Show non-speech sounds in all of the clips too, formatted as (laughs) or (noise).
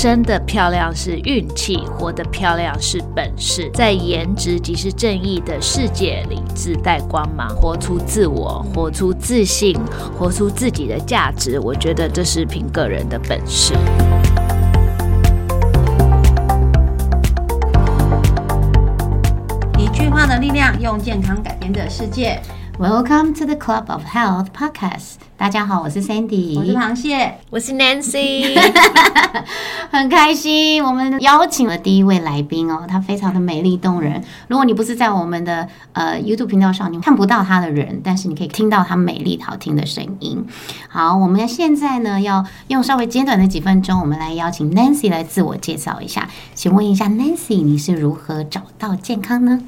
生的漂亮是运气，活得漂亮是本事。在颜值即是正义的世界里，自带光芒，活出自我，活出自信，活出自己的价值。我觉得这是凭个人的本事。一句话的力量，用健康改变的世界。Welcome to the Club of Health Podcast。大家好，我是 Sandy，我是螃蟹，我是 Nancy，(laughs) 很开心，我们邀请了第一位来宾哦，她非常的美丽动人。如果你不是在我们的呃 YouTube 频道上，你看不到她的人，但是你可以听到她美丽好听的声音。好，我们现在呢要用稍微简短的几分钟，我们来邀请 Nancy 来自我介绍一下。请问一下，Nancy，你是如何找到健康呢？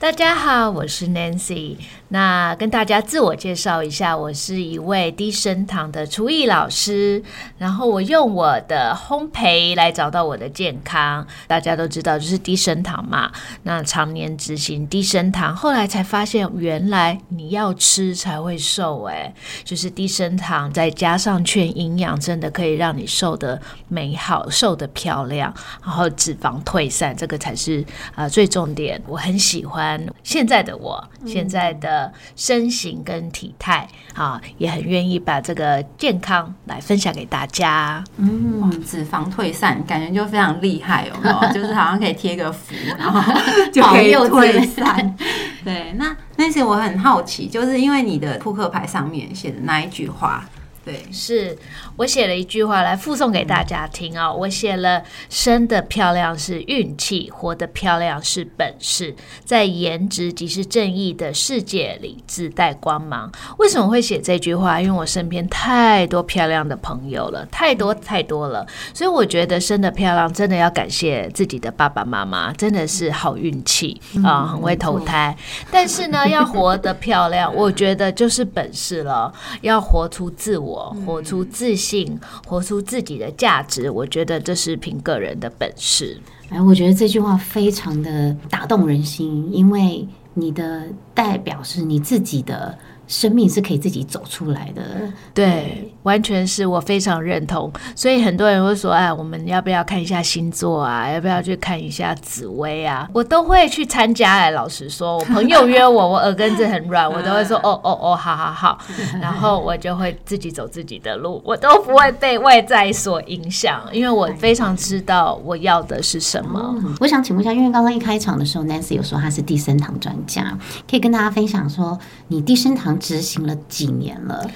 大家好，我是 Nancy。那跟大家自我介绍一下，我是一位低升糖的厨艺老师，然后我用我的烘焙来找到我的健康。大家都知道，就是低升糖嘛。那常年执行低升糖，后来才发现，原来你要吃才会瘦、诶，(laughs) 就是低升糖再加上全营养，真的可以让你瘦的美好，瘦的漂亮，然后脂肪退散，这个才是啊、呃最重点。我很喜欢现在的我，现在的身形跟体态啊，也很愿意把这个健康来分享给大家。嗯，脂肪退散，感觉就非常厉害，有没有？就是好像可以贴个符，然后 (laughs) 就可以退散。对，那那些我很好奇，就是因为你的扑克牌上面写的那一句话，对，是我写了一句话来附送给大家听哦。我写了：生的漂亮是运气，活得漂亮是本事。在颜值即是正义的世界里，自带光芒。为什么会写这句话？因为我身边太多漂亮的朋友了，太多太多了。所以我觉得生的漂亮，真的要感谢自己的爸爸妈妈，真的是好运气啊、很会投胎。但是呢，要活得漂亮，我觉得就是本事了，要活出自我，活出自信，活出自己的价值。我觉得这是凭个人的本事。哎，我觉得这句话非常的打动人心，因为你的代表是你自己的生命是可以自己走出来的。对，完全是我非常认同。所以很多人会说：“哎，我们要不要看一下星座啊？要不要去看一下紫薇啊？”我都会去参加。哎，老实说，我朋友约我，我耳根子很软，(laughs) 我都会说：“哦哦哦，好好好。”然后我就会自己走自己的路，我都不会被外在所影响，因为我非常知道我要的是什么。我想请问一下，因为刚刚一开场的时候，Nancy 有说她是地升堂专家，可以跟大家分享说，你地升堂执行了几年了？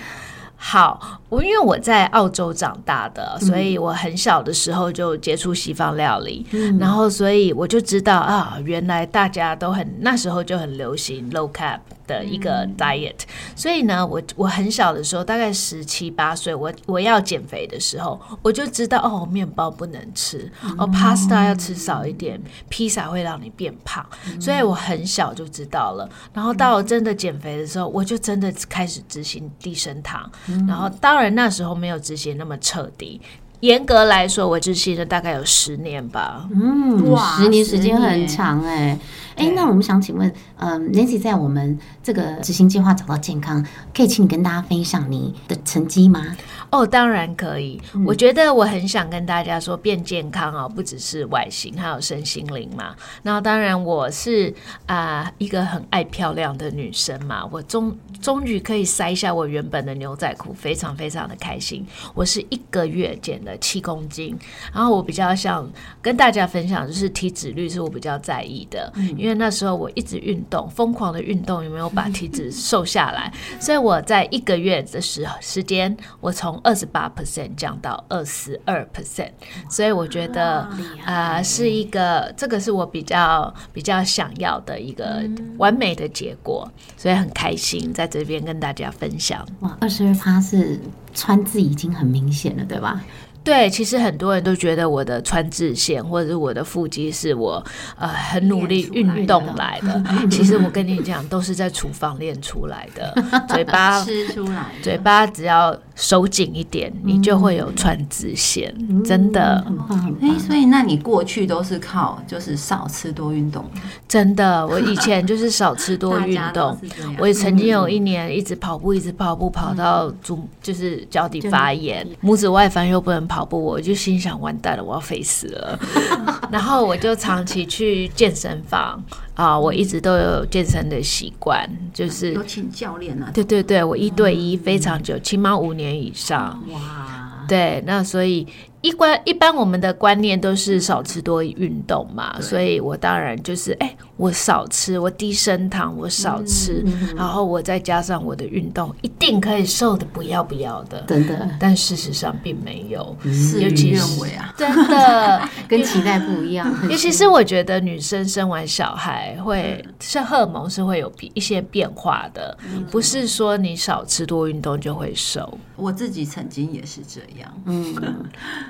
好，我因为我在澳洲长大的，所以我很小的时候就接触西方料理，然后所以我就知道啊，原来大家都很那时候就很流行 low carb 的一个 diet，、所以呢，我我很小的时候，大概十七八岁，我我要减肥的时候，我就知道哦，面包不能吃，哦，pasta 要吃少一点，披萨会让你变胖，所以我很小就知道了。然后到了真的减肥的时候，我就真的开始执行低升糖，然后当然那时候没有执行那么彻底。严格来说，我执行了大概有十年吧。嗯，哇十年时间很长哎、哎、对那我们想请问，嗯、n a n c y 在我们这个执行计划找到健康，可以请你跟大家分享你的成绩吗？哦，当然可以。我觉得我很想跟大家说，变健康哦，不只是外形，还有身心灵嘛。那当然，我是啊、一个很爱漂亮的女生嘛。我终终于可以塞下我原本的牛仔裤，非常非常的开心。我是一个月减了七公斤，然后我比较想跟大家分享，就是体脂率是我比较在意的，因为那时候我一直运动，疯狂的运动，有没有把体脂瘦下来？所以我在一个月的时时间，我从二十八 percent 降到二十二 percent，所以我觉得啊、呃是一个这个是我比较比较想要的一个完美的结果，所以很开心在这边跟大家分享。哇，二十二趴是穿字已经很明显了，对吧？对，其实很多人都觉得我的川字线或者是我的腹肌是我呃很努力运动来的，(laughs) 其实我跟你讲，都是在厨房练出来的。嘴巴 (laughs) 吃出来，嘴巴只要收紧一点，你就会有川字线，真的很棒，很哎、棒。所以那你过去都是靠就是少吃多运动，真的。我以前就是少吃多 (laughs) 运动。我也曾经有一年一直跑步，一直跑步，跑到足就是脚底发炎，拇指外翻又不能跑跑步，我就心想完蛋了，我要肥死了。(laughs) 然后我就长期去健身房啊，我一直都有健身的习惯，就是有请教练啊。对对对，我一对一非常久，起码五年以上。哇，对，那所以一观一般我们的观念都是少吃多运动嘛，所以我当然就是哎、我少吃，我低升糖，我少吃，然后我再加上我的运动，一定可以瘦的不要不要的。真的但事实上并没有，事与尤其是愿违啊。真的。(laughs) 跟期待不一样。(laughs) 尤其是我觉得女生生完小孩会像荷尔蒙是会有一些变化的，不是说你少吃多运动就会瘦。我自己曾经也是这样，嗯，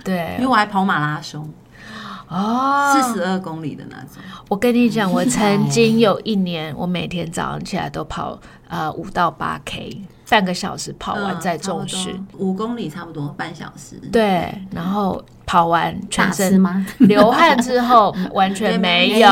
对因为，我还跑马拉松，哦，四十二公里的那种。我跟你讲，我曾经有一年，我每天早上起来都跑呃五到八 K，半个小时跑完再重训。嗯五公里差不多半小时。对，然后跑完全身吗？流汗之后完全没有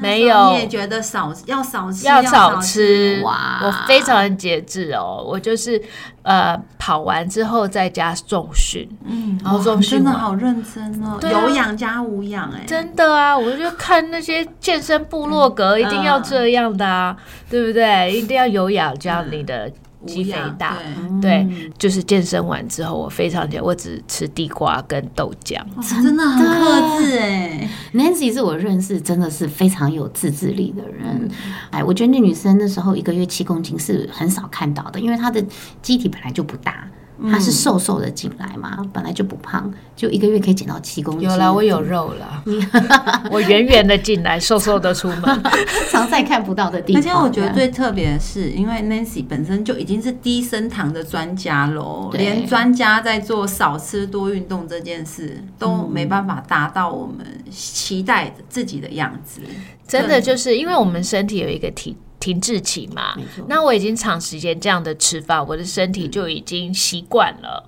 没有你也觉得少要少吃，要少少吃，哇。我非常节制哦。我就是呃跑完之后再加重训，嗯，然后重训完。真的好认真哦，有氧加无氧哎，真的啊，我就看那些健身部落格，一定要这样的啊，对不对？一定要有氧，这样你的肌肥大。对对，就是健身完之后，我非常节，我只吃地瓜跟豆浆。真的很克制哎，Nancy 是我认识真的是非常有自制力的人。哎，我觉得那女生那时候一个月七公斤是很少看到的，因为她的机体本来就不大。她是瘦瘦的进来嘛，本来就不胖，就一个月可以减到七公斤。有了，我有肉了，(laughs) 我圆圆的进来，瘦瘦的出门。(laughs) 常在看不到的地方。而且我觉得最特别的是，因为 Nancy 本身就已经是低升糖的专家喽，对连专家在做少吃多运动这件事都没办法达到我们期待自己的样子。真的就是因为我们身体有一个体停滞期嘛，那我已经长时间这样的吃法，我的身体就已经习惯了。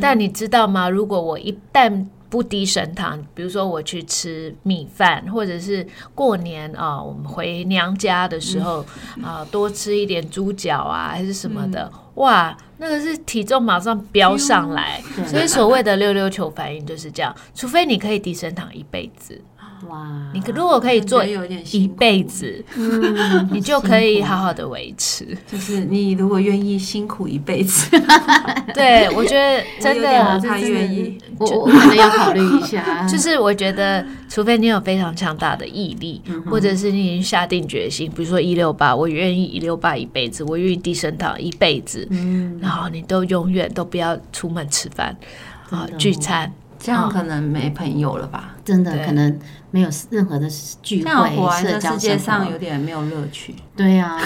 但你知道吗？如果我一旦不低升糖，比如说我去吃米饭，或者是过年啊、我们回娘家的时候啊、多吃一点猪脚啊，还是什么的，哇，那个是体重马上飙上来。所以所谓的溜溜球反应就是这样，除非你可以低升糖一辈子，哇，你可如果可以做一辈子，嗯你就可以好好的维持。就是你如果愿意辛苦一辈子，(laughs) 对，我觉得真的不太愿意。我我可能要考虑一下。(laughs) 就是我觉得，除非你有非常强大的毅力，或者是你已经下定决心，比如说一六八，我愿意一六八一辈子，我愿意低升糖一辈子，嗯，然后你都永远都不要出门吃饭聚餐。这样可能没朋友了吧？真的可能没有任何的聚会、活在社交世界上有点没有乐趣。对呀、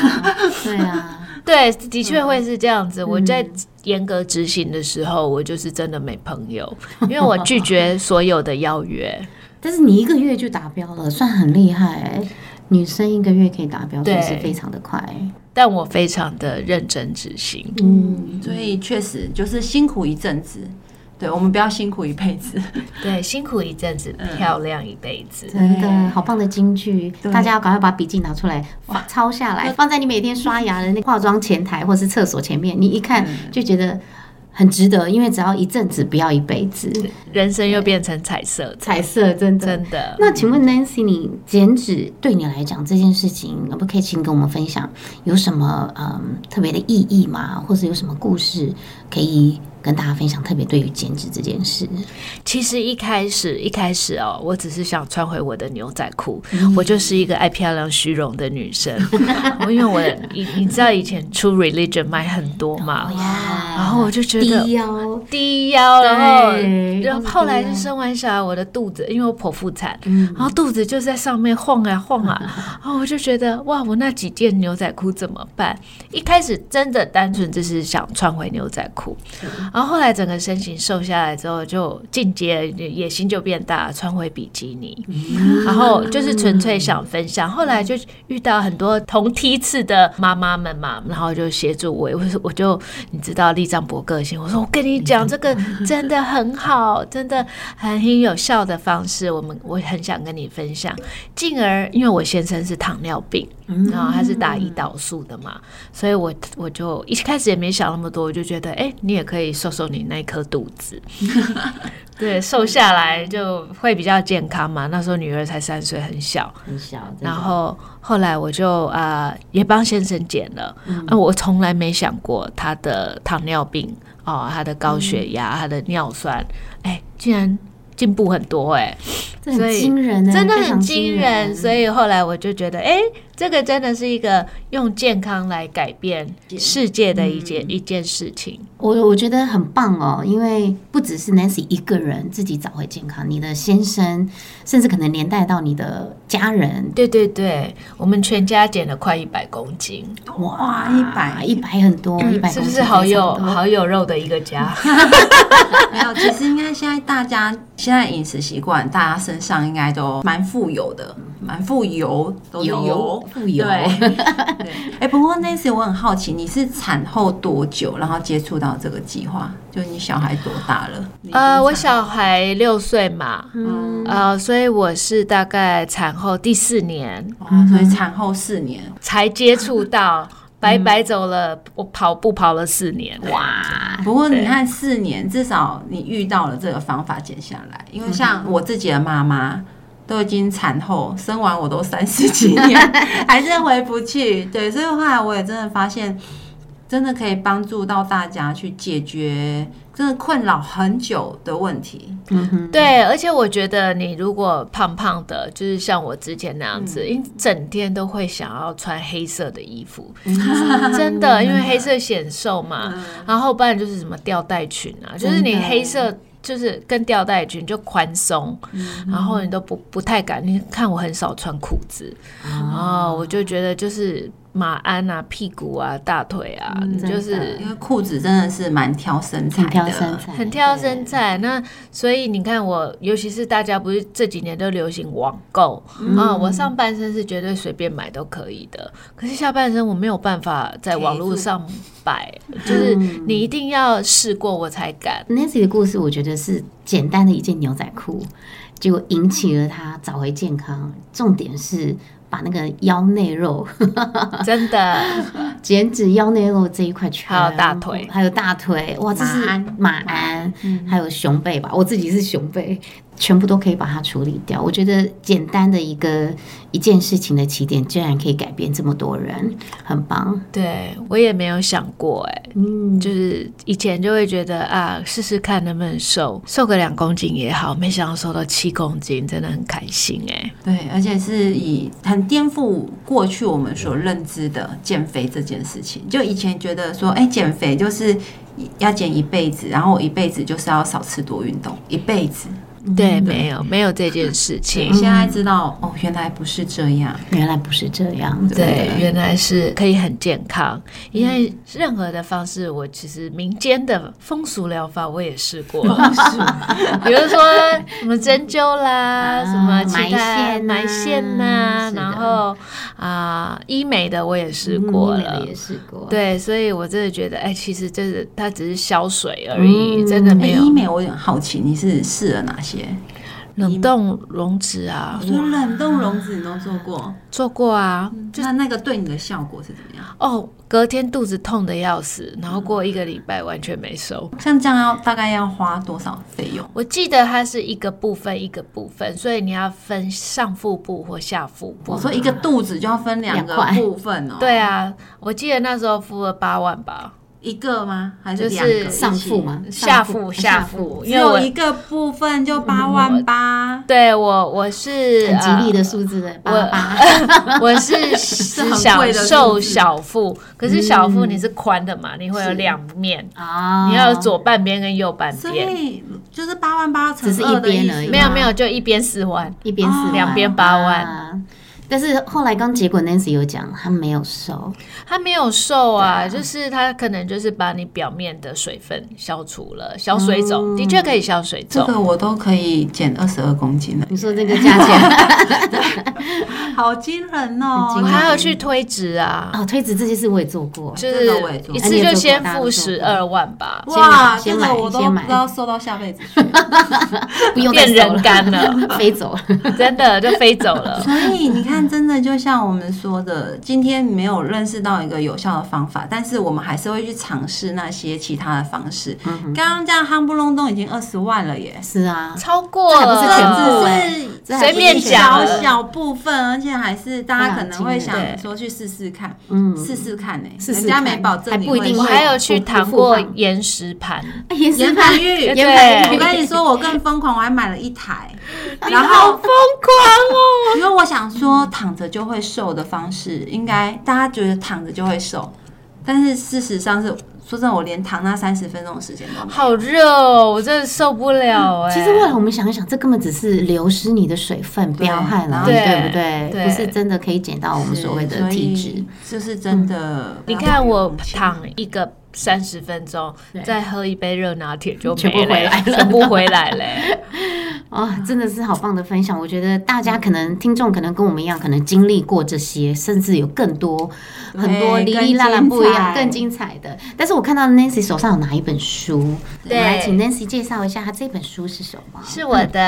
对啊呀、(laughs) 对，的确会是这样子。我在嗯严格执行的时候，我就是真的没朋友，因为我拒绝所有的邀约。(laughs) 但是你一个月就达标了，算很厉害、欸。女生一个月可以达标，对是非常的快。但我非常的认真执行。嗯，所以确实就是辛苦一阵子，对我们不要辛苦一辈子。(laughs) 对，辛苦一阵子，漂亮一辈子。真的好棒的金句，大家要赶快把笔记拿出来发抄下来，放在你每天刷牙的那化妆前台或是厕所前面，你一看就觉得很值得，因为只要一阵子，不要一辈子。人生又变成彩色，彩色真的。真的。那请问 Nancy，你减脂对你来讲这件事情，可不可以请跟我们分享有什么嗯特别的意义吗？或者有什么故事可以跟大家分享？特别对于减脂这件事，其实一开始一开始哦，我只是想穿回我的牛仔裤，我就是一个爱漂亮虚荣的女生。(laughs) 我因为我你你知道以前出 religion 买很多嘛，然后我就觉得低腰，低腰，然后对然后后来就生完小孩，我的肚子因为我剖腹产，然后肚子就在上面晃啊晃啊，(laughs) 然后我就觉得哇，我那几件牛仔裤怎么办？一开始真的单纯就是想穿回牛仔裤，然后后来整个身形瘦下来之后，就进阶野心就变大，穿回比基尼，然后就是纯粹想分享。后来就遇到很多同梯次的妈妈们嘛，然后就协助我，我我就你知道立张博个性，我说我跟你讲，这个真的很好，真的很有效的方式，我们我很想跟你分享。进而因为我先生是糖尿病，然后他是打胰岛素的嘛，所以我我就一开始也没想那么多，我就觉得哎、你也可以瘦瘦你那颗肚子。(laughs) 对，瘦下来就会比较健康嘛。那时候女儿才三岁，很小。很小，然后后来我就呃也帮先生减了，嗯呃我从来没想过他的糖尿病哦，他的高血嗯压，他的尿酸，哎，竟然进步很多哎、这很所以惊人呢，真的很惊人。所以后来我就觉得，哎、这个真的是一个用健康来改变世界的一件、一件事情。我我觉得很棒哦，因为不只是 Nancy 一个人自己找回健康，你的先生，甚至可能连带到你的家人，对对对，我们全家减了快一百公斤，哇，一百。一百很多，一百是不是好有好有肉的一个家？(laughs) 没有，其实应该现在大家现在饮食习惯，大家身上应该都蛮富有的，蛮富油，都是油。油，富有对，(laughs) 对。哎、不过 Nancy，我很好奇，你是产后多久，然后接触到这个计划？就你小孩多大了？呃，我小孩六岁嘛，嗯，呃，所以我是大概产后第四年哇，所以产后四年，才接触到，(laughs) 白白走了，我跑步跑了四年。哇，不过你看四年，至少你遇到了这个方法减下来。因为像我自己的妈妈，都已经产后生完我都三十几年，(laughs) 还是回不去。对，所以后来我也真的发现，真的可以帮助到大家去解决真的困扰很久的问题。嗯哼，对，而且我觉得你如果胖胖的，就是像我之前那样子，一整天都会想要穿黑色的衣服，真的，因为黑色显瘦嘛。然后不然就是什么吊带裙啊，就是你黑色。就是跟吊带裙就宽松，然后你都不不太敢。你看我很少穿裤子，哦，我就觉得就是马鞍啊、屁股啊、大腿啊，你就是因为裤子真的是蛮挑身材很的，挑身材，很挑身材。那所以你看我，尤其是大家不是这几年都流行网购啊、我上半身是绝对随便买都可以的，可是下半身我没有办法在网络上摆，就是你一定要试过我才敢。Nancy 的故事，我觉得是简单的一件牛仔裤，结果引起了她找回健康。重点是把那个腰内肉、(laughs) 真的，(laughs) 减脂腰内肉这一块全，还有大腿。还有大腿，哇，这是马鞍。马鞍，还有熊背吧，我自己是熊背，全部都可以把它处理掉。我觉得简单的一个一件事情的起点，竟然可以改变这么多人，很棒。对我也没有想过哎、嗯，就是以前就会觉得啊，试试看能不能瘦，瘦个两公斤也好，没想到瘦到七公斤，真的很开心哎、对，而且是以很颠覆过去我们所认知的减肥这件事情。就以前觉得说，哎、减肥就是要减一辈子，然后我一辈子就是要少吃多运动，一辈子。对，没有没有这件事情。现在知道哦，原来不是这样。原来不是这样。对，原来是可以很健康。因为任何的方式，我其实民间的风俗疗法我也试过，比如说什么针灸啦，(laughs) 啊什么其他埋线啊埋线呐，然后啊医美的我也试过了。也试过。对，所以我真的觉得，哎，其实就是它只是消水而已，真的没有医美我有点好奇，你是试了哪些？冷冻溶脂啊我，说冷冻溶脂你都做过，做过啊。就那那个对你的效果是怎么样？哦，隔天肚子痛的要死，然后过一个礼拜完全没瘦。像这样要大概要花多少费用？我记得它是一个部分一个部分，所以你要分上腹部或下腹部。我说一个肚子就要分两个部分哦。对啊，我记得那时候付了八万吧，一个吗？还是就是两个？上腹吗？下腹下下腹，只因为我有一个部分就八万八，对我我是很吉利的呃数字的八我八。我 (laughs) 是只很想贵的瘦小腹，可是小腹你是宽的嘛，你会有两面，啊你要有左半边跟右半所边。以就是八万八乘只是二的意思一边而已没有没有，就一边四万。一边四万两边八万啊但是后来刚结果 Nancy 有讲，他没有瘦，他没有瘦啊，就是他可能就是把你表面的水分消除了，消水肿，的确可以消水肿。这个我都可以减二十二公斤了，你说这个价钱。(laughs) 好惊人哦！我还要去推脂啊，哦，推脂这件事我也做过，就是一次就先付十二万吧，哇，先买这个我都不知道瘦到下辈子去。(laughs) 不用变人干了，(laughs) 飞走。了。真的就飞走了。所以你看但真的就像我们说的，今天没有认识到一个有效的方法，但是我们还是会去尝试那些其他的方式。刚刚这样夯不隆咚已经二十万了耶！是啊，超过这还不是全部，随便讲小小部分，而且还是大家可能会想对说去试试看，嗯试试看呢、人家没保证你不一定我瘦还有去不躺过不胖岩石盘，岩岩盘浴，对我跟你说，我更疯狂，我还买了一台，然后好疯狂哦！因为我想说躺着就会瘦的方式，应该大家觉得躺着就会瘦，但是事实上是说真的，我连躺那三十分钟的时间都没有。好热哦，我真的受不了哎。其实后来我们想一想，这根本只是流失你的水分，对彪悍而已，对对不对？对不是真的可以减到我们所谓的体脂。，就是真的。你看我躺一个三十分钟，再喝一杯热拿铁就全部回来了全部回来嘞。(laughs) 哦，真的是好棒的分享！我觉得大家可能听众可能跟我们一样，可能经历过这些，甚至有更多很多哩哩啦啦不一样、更精彩的。但是我看到 Nancy 手上有拿一本书，我对们来请 Nancy 介绍一下，她这本书是什么？是我的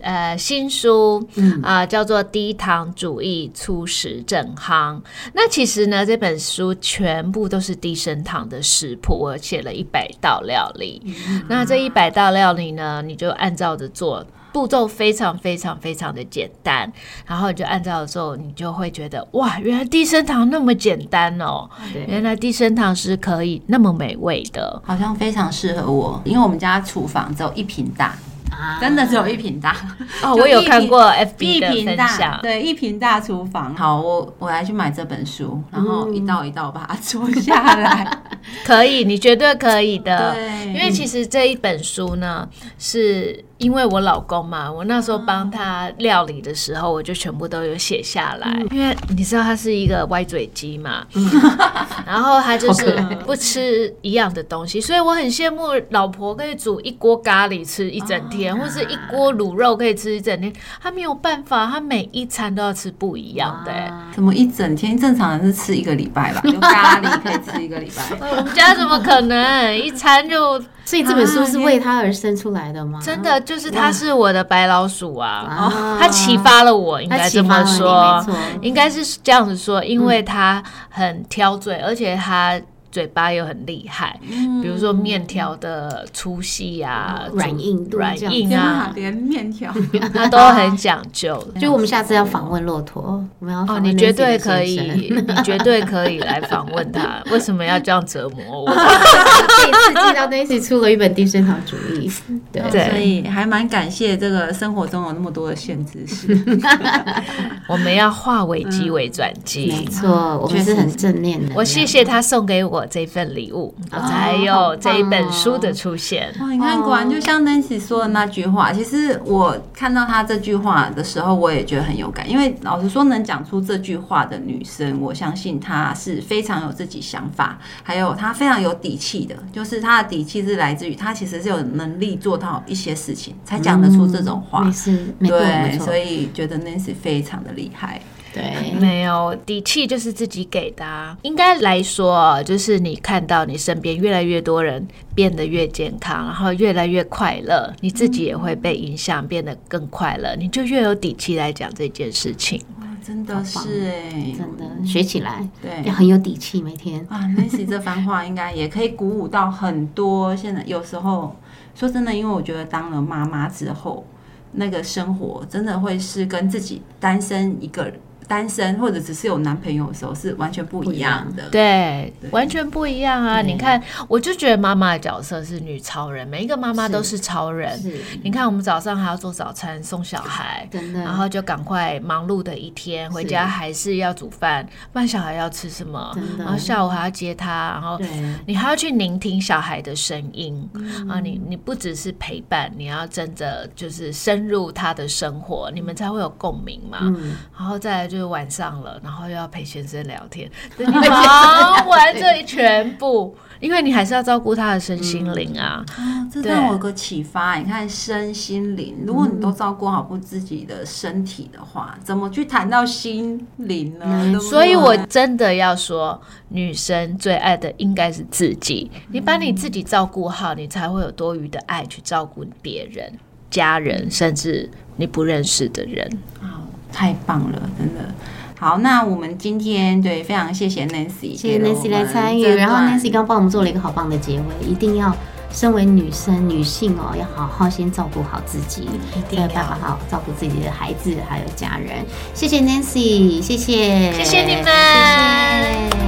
呃新书嗯啊、叫做《低糖主义粗食正夯》。那其实呢，这本书全部都是低升糖的食谱，我写了一百道料理。那这一百道料理呢，你就按照着做。步骤非常非常非常的简单，然后你就按照的时候，你就会觉得哇，原来低升糖那么简单哦，原来低升糖是可以那么美味的。好像非常适合我，因为我们家厨房只有一平大，啊真的只有一平大。哦，我有看过 FB 一的分享，，对，一平大厨房。好，我我来去买这本书，然后一道一道把它做下来。(laughs) 可以，你绝对可以的。对因为其实这一本书呢，是因为我老公嘛，我那时候帮他料理的时候，我就全部都有写下来。因为你知道他是一个歪嘴鸡嘛，(laughs) 然后他就是不吃一样的东西，所以我很羡慕老婆可以煮一锅咖喱吃一整天，或是一锅卤肉可以吃一整天。他没有办法，他每一餐都要吃不一样的、欸怎么一整天？正常人是吃一个礼拜吧，就咖喱可以吃一个礼拜。(laughs) 我们家怎么可能一餐就所以这本书是为他而生出来的吗？真的就是他是我的白老鼠啊，啊他启发了我，应该这么说。应该是这样子说，因为他很挑嘴，而且他嘴巴又很厉害，比如说面条的粗细啊、软硬度软硬啊，，连面条他都很讲究。(laughs) 就我们下次要访问骆驼，我们要哦，访问你绝对可以，你绝对可以来访问他。为什么要这样折磨我？(laughs) 可以刺激到 Nancy 出了一本低升糖主义，(laughs) 对对所以还蛮感谢这个生活中有那么多的限制性。我们要化危机为转机没。错，我们是很正面的。我谢谢他送给我这份礼物，我才有这一本书的出现。哇，你看，果然就像 Nancy 说的那句话，其实我看到她这句话的时候，我也觉得很有感。因为老实说，能讲出这句话的女生，我相信她是非常有自己想法，还有她非常有底气的。就是她的底气是来自于她其实是有能力做到一些事情，才讲得出这种话。没事，没错，没对，错所，以觉得 Nancy 非常的厉害。对，没有底气就是自己给的、啊。应该来说，就是你看到你身边越来越多人变得越健康，然后越来越快乐，你自己也会被影响，变得更快乐，你就越有底气来讲这件事情。哇，真的是哎，真的学起来。对。要很有底气，每天。啊，Nancy 这番话应该也可以鼓舞到很多。现在有时候说真的，因为我觉得当了妈妈之后，那个生活真的会是跟自己单身一个人。单身或者只是有男朋友的时候是完全不一样的。对，对完全不一样啊！你看，我就觉得妈妈的角色是女超人，每一个妈妈都是超人。你看，我们早上还要做早餐送小孩。然后就赶快忙碌的一天，回家还是要煮饭，不然小孩要吃什么？然后下午还要接他，然后，你还要去聆听小孩的声音、啊！你你不只是陪伴，你要真的就是深入他的生活，你们才会有共鸣嘛。嗯，然后再来就是晚上了，然后又要陪先生聊天，(laughs) 你忙完 (laughs) 这一全部，因为你还是要照顾他的身心灵啊。啊，这对让我有个启发。你看身心灵，如果你都照顾好不自己的身体的话，怎么去谈到心灵呢？对对所以我真的要说，女生最爱的应该是自己。你把你自己照顾好，你才会有多余的爱去照顾别人、家人，甚至你不认识的人。太棒了，真的。好，那我们今天对非常谢谢 Nancy，谢谢 Nancy 来参与，然后 Nancy 刚帮我们做了一个好棒的结尾，一定要。身为女生、女性哦，要好好先照顾好自己，定才有办法好好照顾自己的孩子还有家人。谢谢 Nancy，谢谢，谢谢你们谢谢